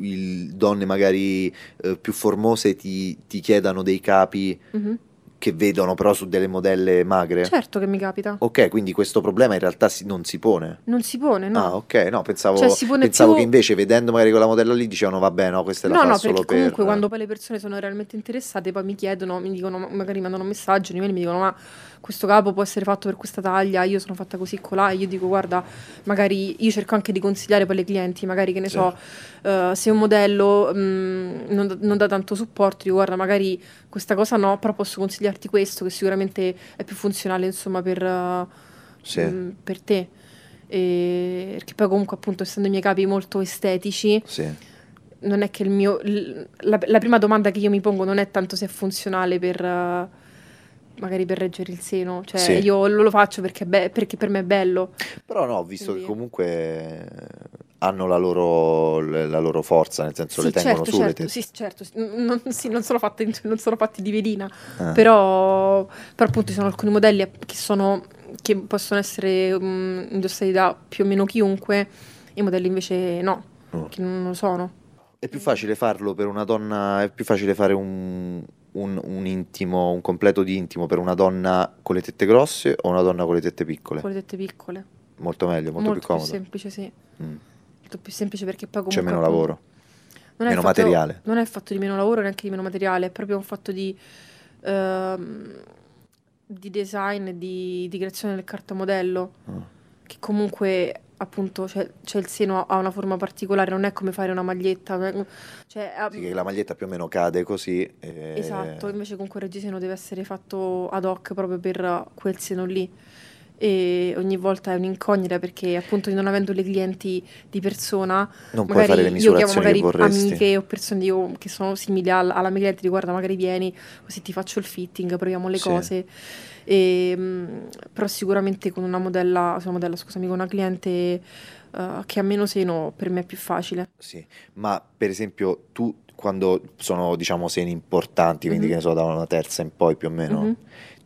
il- donne magari eh, più formose ti, ti chiedano dei capi Mhm. Che vedono però su delle modelle magre Certo che mi capita. ok quindi questo problema in realtà si- non si pone Non si pone, no. Ah, ok, no, pensavo, Cioè, si pone pensavo più- che invece vedendo magari quella modella lì dicevano vabbè, no, questa è la No, fa no, solo perché comunque per... quando poi le persone sono realmente interessate, poi mi chiedono, mi dicono, ma- magari mandano un messaggio, mi dicono, ma questo capo può essere fatto per questa taglia, io sono fatta così colà, e io dico, guarda, magari io cerco anche di consigliare poi le clienti, magari che ne Sì. so, eh, se un modello mh, non, dà- non dà tanto supporto, dico, guarda, magari questa cosa no, però posso consigliarti questo, che sicuramente è più funzionale, insomma, per, eh, Sì. mh, per te. E- perché poi comunque appunto essendo i miei capi molto estetici Sì, non è che il mio la, la prima domanda che io mi pongo non è tanto se è funzionale per eh, magari per reggere il seno cioè Sì. io lo, lo faccio perché, be- perché per me è bello però no, ho visto Quindi- che comunque hanno la loro, la loro forza, nel senso sì le tengono certo su certo tette. sì certo non, sì, non sono fatte non sono fatti di velina Ah. però, però appunto ci sono alcuni modelli che sono che possono essere mm, indossati da più o meno chiunque e i modelli invece no Oh. che non lo sono È più facile farlo per una donna, è più facile fare un, un- un intimo, un completo di intimo per una donna con le tette grosse o una donna con le tette piccole? con le tette piccole Molto meglio, molto, più comodo. semplice sì Mm. molto più semplice perché poi comunque C'è meno lavoro. non meno fatto- materiale. Non è fatto di meno lavoro neanche di meno materiale, è proprio un fatto di, ehm, di design di, di creazione del cartamodello, Ah. che comunque appunto c'è, c'è il seno ha una forma particolare, non è come fare una maglietta, cioè, ha- Sì, la maglietta più o meno cade così. e- esatto, invece comunque il reggiseno deve essere fatto ad hoc proprio per quel seno lì. E ogni volta è un'incognita perché appunto non avendo le clienti di persona Non puoi fare le io chiamo misurazioni magari amiche o persone io- che sono simili al- alla mia cliente, di guarda magari vieni così ti faccio il fitting, proviamo le Sì. cose. E, mh, però sicuramente con una modella, una modella, scusami, con una cliente eh, che ha meno seno per me è più facile. Sì, ma per esempio tu quando sono diciamo seni importanti, quindi Mhm. che ne so da una terza in poi più o meno, Mhm.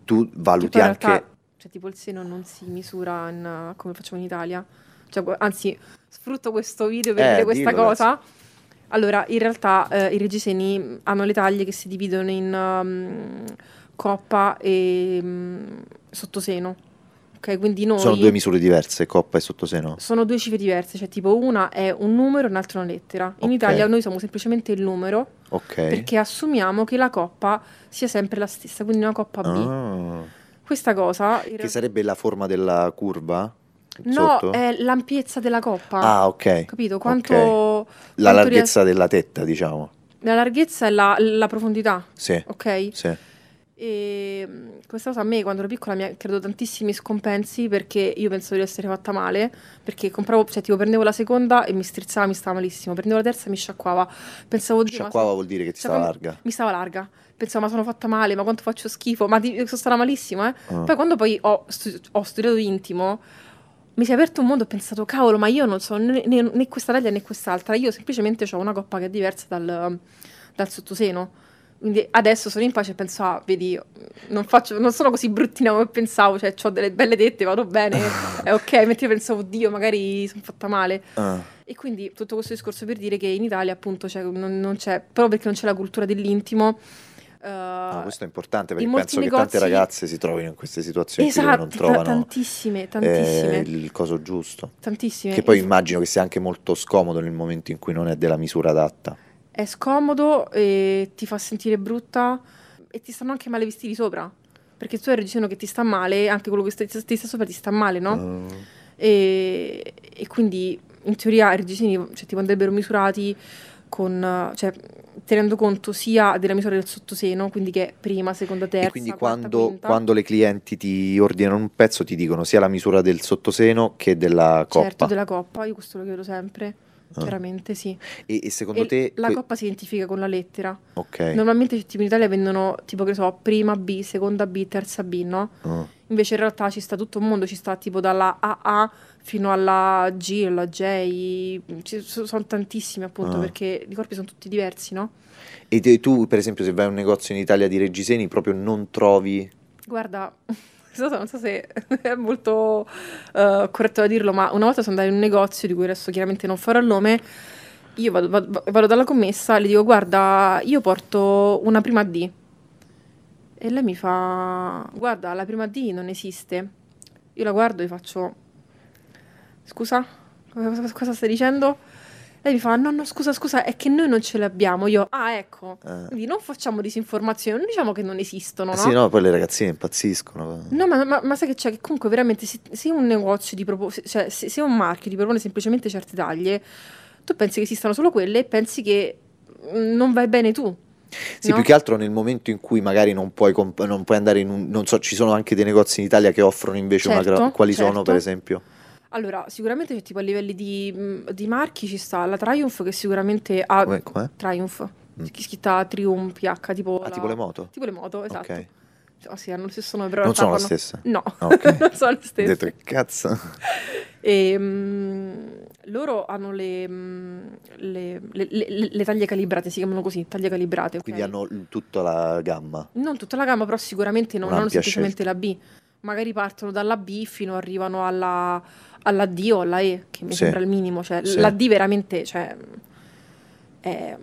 tu valuti anche... realtà, cioè tipo il seno non si misura in, come facciamo in Italia. Cioè, anzi, sfrutto questo video per Eh, dire questa dillo, cosa. Allora, in realtà eh, i reggiseni hanno le taglie che si dividono in um, coppa e um, sottoseno. Ok, quindi noi Sono due misure diverse, coppa e sottoseno. sono due cifre diverse, cioè tipo una è un numero e un'altra una lettera. In Ok. Italia noi usiamo semplicemente il numero Ok. perché assumiamo che la coppa sia sempre la stessa, quindi una coppa B. Ah, Questa cosa Che sarebbe la forma della curva? No, sotto? è l'ampiezza della coppa. Ah, ok. Capito? Quanto, ok. La quanto larghezza della tetta, diciamo. ries- la larghezza e la, la profondità, Sì, ok? sì. E mh, questa cosa a me quando ero piccola mi ha creato tantissimi scompensi perché io pensavo di essere fatta male, perché compravo, cioè tipo prendevo la seconda e mi strizzava, mi stava malissimo, prendevo la terza e mi sciacquava. Pensavo, "Oddio, ma Sciacquava sono- vuol dire che ti cioè, stava larga. Mi stava larga. Pensavo, ma sono fatta male, ma quanto faccio schifo, ma ti- sono stata malissimo, eh. Ah. Poi quando poi ho, stu- ho studiato intimo, mi si è aperto un mondo e ho pensato, cavolo, ma io non so né, né- né questa taglia né quest'altra, io semplicemente ho una coppa che è diversa dal, dal sottoseno. Quindi adesso sono in pace e penso, ah, vedi, non, faccio, non sono così bruttina come pensavo, cioè ho delle belle tette, vado bene, (laughs) è ok, mentre io pensavo, oddio, magari sono fatta male. Ah, E quindi tutto questo discorso per dire che in Italia appunto c'è- non, non c'è, proprio perché non c'è la cultura dell'intimo. eh, no, questo è importante perché penso che tante negozi- ragazze si trovino in queste situazioni Esatto, non trovano tantissime, eh, tantissime, il coso giusto. tantissime. Che poi immagino che sia anche molto scomodo nel momento in cui non è della misura adatta. È scomodo e ti fa sentire brutta e ti stanno anche male vestiti sopra. Perché tu hai il reggiseno che ti sta male, anche quello che sta- ti sta sopra ti sta male, no? Ah, E, e quindi in teoria i reggiseni cioè, tipo, andrebbero misurati con, cioè, tenendo conto sia della misura del sottoseno, quindi che è prima, seconda, terza, e quindi quarta, quando, quando le clienti ti ordinano un pezzo ti dicono sia la misura del sottoseno che della coppa. Certo, della coppa, io questo lo chiedo sempre. Ah. Veramente sì. E, e secondo E te... la que- coppa si identifica con la lettera. Ok. Normalmente tipo in Italia vendono tipo che so, prima B, seconda B, terza B, no? Ah. Invece in realtà ci sta tutto il mondo, ci sta tipo dalla AA fino alla G, alla J, ci so- sono tantissimi appunto Ah. perché i corpi sono tutti diversi, no? E te- tu, per esempio, se vai a un negozio in Italia di reggiseni, proprio non trovi... Guarda, questo non so se (laughs) è molto eh, corretto da dirlo, ma una volta sono andata in un negozio di cui adesso chiaramente non farò il nome. Io vado, vado- vado dalla commessa, le dico: Guarda, io porto una prima D. E lei mi fa: Guarda, la prima D non esiste. Io la guardo e faccio: Scusa, cosa, cosa stai dicendo? Lei mi fa: No, no, scusa, scusa, è che noi non ce l'abbiamo. Io, ah, ecco. Eh. Quindi non facciamo disinformazione, non diciamo che non esistono, Eh no? Sì, no, poi le ragazzine impazziscono. No, ma, ma- ma sai che c'è? Che comunque veramente se, se un negozio ti propone, cioè se, se un marchio ti propone semplicemente certe taglie, tu pensi che esistano solo quelle e pensi che mm, non vai bene tu. Sì, no? più che altro nel momento in cui magari non puoi, comp- non puoi andare in un... Non so, ci sono anche dei negozi in Italia che offrono invece una... gra- Certo, Quali sono, certo. per esempio? Allora, sicuramente c'è tipo a livelli di, di marchi ci sta la Triumph che sicuramente ha... Com'è? com'è? Triumph, Mm. scritta Triumph, PH, tipo... Ah, la- tipo le moto? Tipo le moto, esatto. Ok. Oh, sì, hanno lo stesso nome, però in Non realtà sono la fanno- stessa? No, Ah, (laughs) ok. non sono le Ho stesse. detto che cazzo. (laughs) E, mm, loro hanno le, mm, le- le- le- le taglie calibrate, si chiamano così, taglie calibrate. ok? Quindi hanno l- tutta la gamma. Non tutta la gamma, però sicuramente non hanno Un'ampia semplicemente la B. Magari partono dalla B fino arrivano alla, alla D o alla E, che mi Sì. sembra il minimo. Cioè, Sì. La D veramente cioè, è,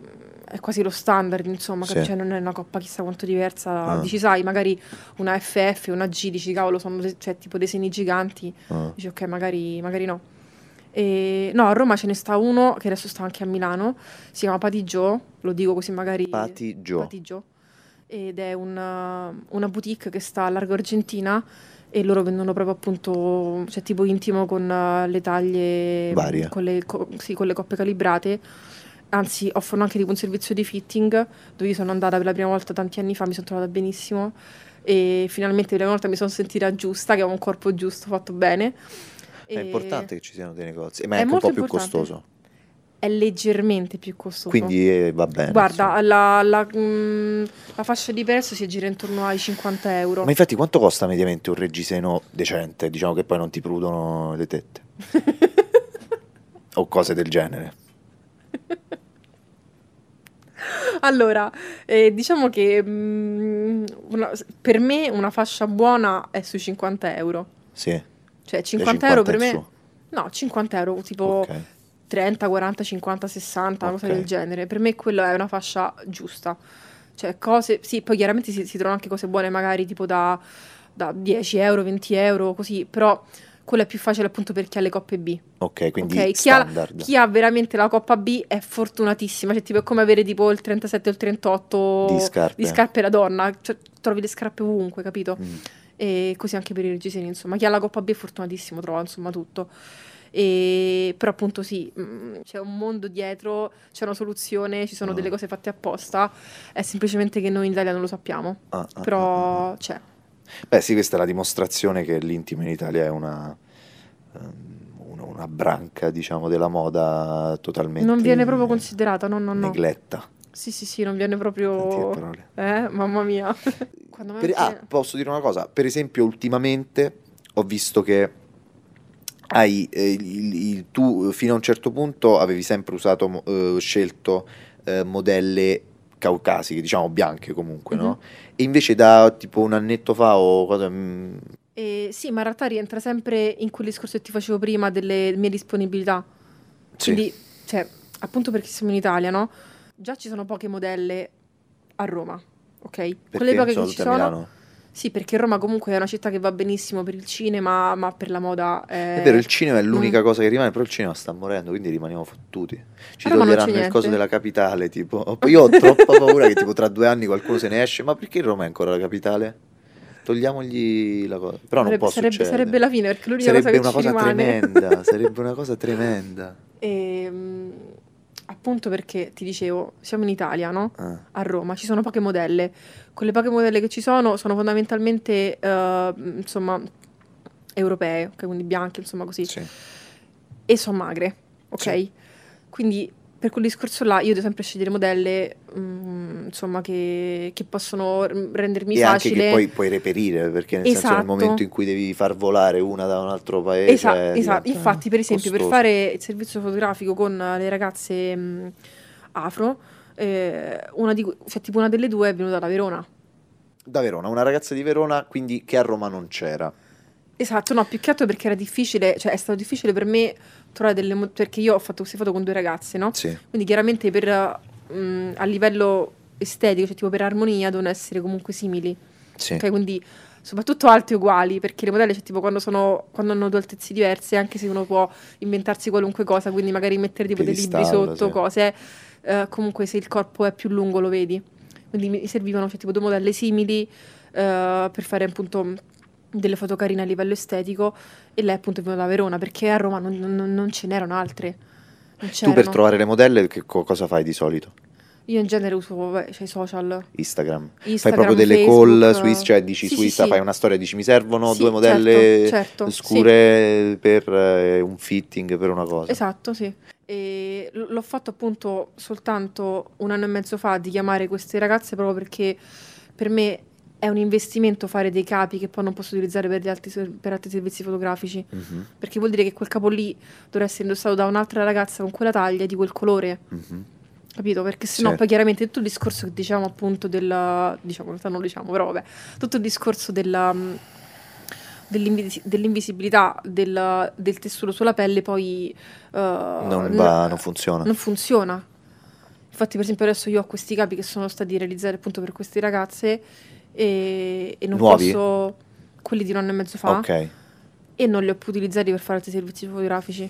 è quasi lo standard, insomma, Sì. cioè, non è una coppa chissà quanto diversa. Ah. Dici, sai, magari una FF, una G, dici, cavolo, sono cioè, tipo dei segni giganti. Ah. Dici, ok, magari, magari no. E, no, a Roma ce ne sta uno che adesso sta anche a Milano, si chiama Patigio, lo dico così magari... Patigio. Patigio. Ed è una, una boutique che sta a Largo Argentina e loro vendono proprio appunto, cioè tipo intimo con eh, le taglie, Varie. con le, co- sì, con le coppe calibrate. Anzi, offrono anche tipo un servizio di fitting dove io sono andata per la prima volta tanti anni fa, mi sono trovata benissimo e finalmente per la prima volta mi sono sentita giusta, che ho un corpo giusto, fatto bene. È E importante che ci siano dei negozi, ma è, È anche un po' più importante. costoso. È leggermente più costoso. Quindi eh, va bene. Guarda, la, la, mm, la fascia di prezzo si aggira intorno ai 50 euro. Ma infatti quanto costa mediamente un reggiseno decente? Diciamo che poi non ti prudono le tette. (laughs) o cose del genere. Allora, eh, diciamo che mm, una- per me una fascia buona è sui 50 euro. Sì. Cioè Le 50 euro per me... su. No, 50 euro, tipo Ok. 30, 40, 50, 60, una cosa Ok. del genere. Per me quella è una fascia giusta. Cioè cose... Sì, poi chiaramente si, si trovano anche cose buone magari tipo da, da 10 euro, 20 euro, così. Però quella è più facile appunto per chi ha le coppe B. Ok, quindi Ok, chi ha, standard. chi ha veramente la coppa B è fortunatissima, cioè tipo è come avere tipo il 37 o il 38 Di scarpe. di scarpe da donna, cioè, trovi le scarpe ovunque, capito? Mm. E così anche per i reggiseni, insomma, chi ha la coppa B è fortunatissimo, trova insomma tutto. E, però appunto sì, mm, c'è un mondo dietro, c'è una soluzione, ci sono Ah. delle cose fatte apposta, è semplicemente che noi in Italia non lo sappiamo, Ah, ah, ah, però ah. c'è. Beh, sì, questa è la dimostrazione che l'intimo in Italia è una, ehm, una, branca, diciamo, della moda totalmente Non viene proprio considerata, no, no, no. negletta. Sì, sì, sì, non viene proprio... Eh, mamma mia. (laughs) Per- ah, posso dire una cosa? Per esempio, ultimamente ho visto che hai, eh, il- il- tu fino a un certo punto avevi sempre usato, eh, scelto eh, modelle caucasiche, diciamo bianche comunque, no? Mhm. E invece da tipo un annetto fa o cosa... mm, Eh, sì, ma in realtà rientra sempre in quel discorso che ti facevo prima delle mie disponibilità. sì. Quindi, cioè, appunto perché siamo in Italia, no? Già ci sono poche modelle a Roma, ok? perché Quelle poche che ci sono... Milano? Sì, perché Roma comunque è una città che va benissimo per il cinema, ma per la moda è... È vero, il cinema è l'unica mm. cosa che rimane, però il cinema sta morendo, quindi rimaniamo fottuti. Ci A Roma non c'è toglieranno il coso della capitale, tipo. Io ho troppa paura che tipo tra due anni qualcuno se ne esce, ma perché Roma è ancora la capitale? Togliamogli la cosa. Però non sarebbe, può sarebbe, succedere. sarebbe la fine, perché l'unica Sarebbe cosa una che ci cosa rimane... tremenda, sarebbe una cosa (laughs) tremenda. E, mm, appunto perché, ti dicevo, siamo in Italia, no? Ah, a Roma, ci sono poche modelle. Quelle poche modelle che ci sono sono fondamentalmente, eh, insomma, europee, ok, quindi bianche, insomma così, sì. e sono magre, ok? Sì. Quindi per quel discorso là io devo sempre scegliere modelle mm, insomma che, che possono rendermi E anche facile. che poi puoi reperire, perché nel senso nel Esatto. momento in cui devi far volare una da un altro paese... Esa- esatto, infatti per esempio per costoso. fare il servizio fotografico con le ragazze mh, afro, eh, una, di, cioè, tipo una delle due è venuta da Verona. Da Verona, una ragazza di Verona, quindi che a Roma non c'era. Esatto, no, più che altro perché era difficile, cioè è stato difficile per me trovare delle... mo- perché io ho fatto queste foto con due ragazze, no? Sì, Quindi chiaramente per, mh, a livello estetico, cioè tipo per armonia, devono essere comunque simili. sì. Ok, quindi soprattutto alte e uguali, perché le modelle, cioè, tipo quando, sono, quando hanno due altezze diverse, anche se uno può inventarsi qualunque cosa, quindi magari mettere tipo dei libri sotto, sì. cose, eh, comunque se il corpo è più lungo lo vedi. Quindi mi servivano cioè, tipo due modelle simili eh, per fare appunto delle foto carine a livello estetico e lei appunto è venuta da Verona perché a Roma non, non- non ce n'erano altre. Non Tu per trovare le modelle che co- cosa fai di solito? Io in genere uso vabbè, cioè, i social. Instagram. fai Instagram, proprio delle Facebook, call su Insta, cioè dici sì, su sì, Insta, sì. fai una storia, dici mi servono Sì, due modelle certo, certo, scure per eh, un fitting, per una cosa. Esatto, sì. E l- l'ho fatto appunto soltanto un anno e mezzo fa di chiamare queste ragazze proprio perché per me è un investimento fare dei capi che poi non posso utilizzare per, altri, per altri servizi fotografici. Mhm, Perché vuol dire che quel capo lì dovrà essere indossato da un'altra ragazza con quella taglia, di quel colore, mhm. capito? Perché sennò Certo. poi chiaramente tutto il discorso che diciamo appunto del... diciamo, in realtà non lo diciamo, però vabbè, tutto il discorso della... mh, dell'invisi- dell'invisibilità del, del tessuto sulla pelle poi eh, Non, n- va, non funziona. non funziona. Infatti, per esempio, adesso io ho questi capi che sono stati realizzati appunto per queste ragazze e, e non Nuovi? posso quelli di un anno e mezzo fa Ok, e non li ho più utilizzati per fare altri servizi fotografici.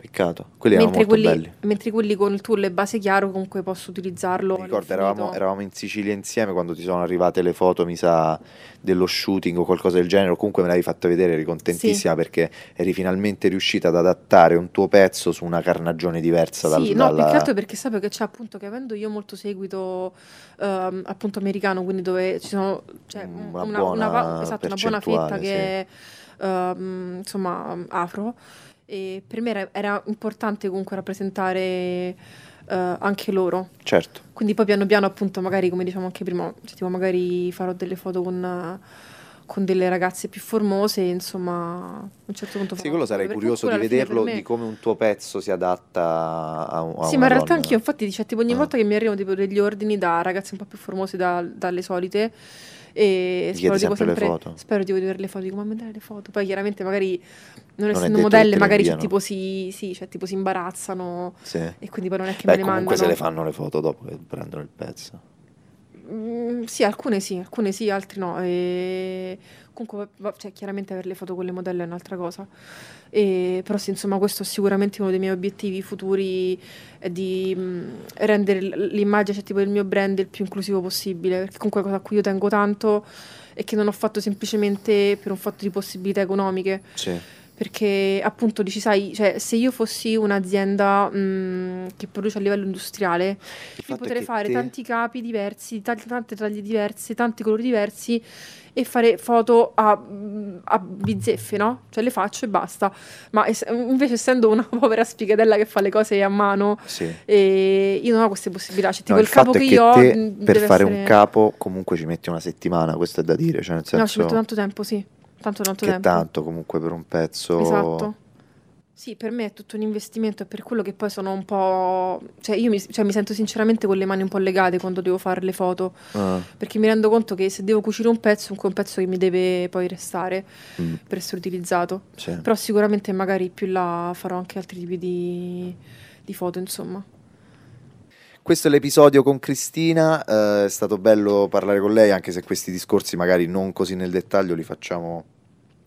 Peccato. Quelli erano mentre, molto quelli, belli. mentre quelli con il tool e base chiaro comunque posso utilizzarlo. Mi ricordo, eravamo, eravamo in Sicilia insieme quando ti sono arrivate le foto, mi sa, dello shooting o qualcosa del genere, o comunque me l'avevi fatta vedere, eri contentissima perché eri finalmente riuscita ad adattare un tuo pezzo su una carnagione diversa dal, Sì, no, più dalla... altro perché sapevo che c'è appunto che avendo io molto seguito ehm, appunto americano, quindi dove ci sono cioè, Una una, buona va- esatto, una buona fetta percentuale, che ehm, insomma afro e per me era, era importante comunque rappresentare eh, anche loro. Certo, Quindi poi piano piano appunto magari come diciamo anche prima, cioè, tipo magari farò delle foto con, con delle ragazze più formose, insomma a un certo punto sì, quello sarei curioso di vederlo, di come un tuo pezzo si adatta a, un- a Sì, ma in realtà donna. anch'io, infatti, dice, tipo ogni Ah. volta che mi arrivano tipo degli ordini da ragazze un po' più formose da- dalle solite, e spero, sempre le foto? spero di vedere le foto, dico, ma mandare le foto. Poi chiaramente magari, non è essendo modelle, magari cioè, tipo, si, sì, cioè, tipo si imbarazzano Sì. e quindi poi non è che Beh, me comunque mandano. se le fanno le foto dopo che prendono il pezzo. Mm, sì, alcune sì, alcune sì, altri no. E... Comunque, cioè, chiaramente avere le foto con le modelle è un'altra cosa. E... Però sì, insomma, questo è sicuramente uno dei miei obiettivi futuri, è di mm, rendere l'immagine, cioè, tipo, del mio brand il più inclusivo possibile, perché comunque la cosa a cui io tengo tanto è che non ho fatto semplicemente per un fatto di possibilità economiche, Sì. Perché appunto dici, sai, cioè, se io fossi un'azienda mm, che produce a livello industriale, Il io potrei fare te- tanti capi diversi, tante, tante taglie diverse, tanti colori diversi e fare foto a, a bizzeffe, no? Cioè le faccio e basta. Ma es- invece essendo una (laughs) povera spigadella che fa le cose a mano, Sì. e io non ho queste possibilità. Cioè, tipo No, il, capo fatto che io ho te mh, per fare essere- un capo comunque ci metti una settimana, questo è da dire, cioè nel No, ci senso metto tanto tempo, sì. Tanto, tanto che tempo. tanto comunque per un pezzo Esatto. Sì, per me è tutto un investimento, è per quello che poi sono un po'... Cioè, io mi, cioè, mi sento sinceramente con le mani un po' legate quando devo fare le foto, Ah, perché mi rendo conto che se devo cucire un pezzo, è un pezzo che mi deve poi restare mm, per essere utilizzato. sì. Però sicuramente magari più là farò anche altri tipi di, di foto, insomma. Questo è l'episodio con Cristina, eh, è stato bello parlare con lei, anche se questi discorsi magari non così nel dettaglio li facciamo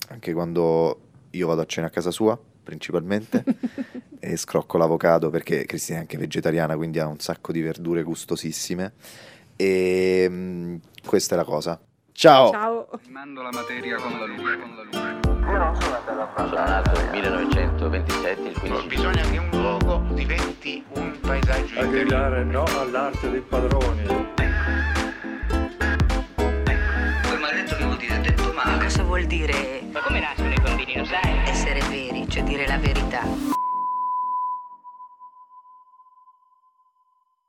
anche quando io vado a cena a casa sua, principalmente, (laughs) e scrocco l'avocado perché Cristina è anche vegetariana, quindi ha un sacco di verdure gustosissime. E mm, questa è la cosa. Ciao! Ciao! Rimando la materia con la luce, con la luce. Sono nato nel 1927, il 15 Ho bisogno che un luogo diventi un paesaggio A gridare no all'arte dei padroni. Quel maledetto che vuol dire detto male. Cosa vuol dire Ma come nascono i bambini, lo sai? essere veri, cioè dire la verità?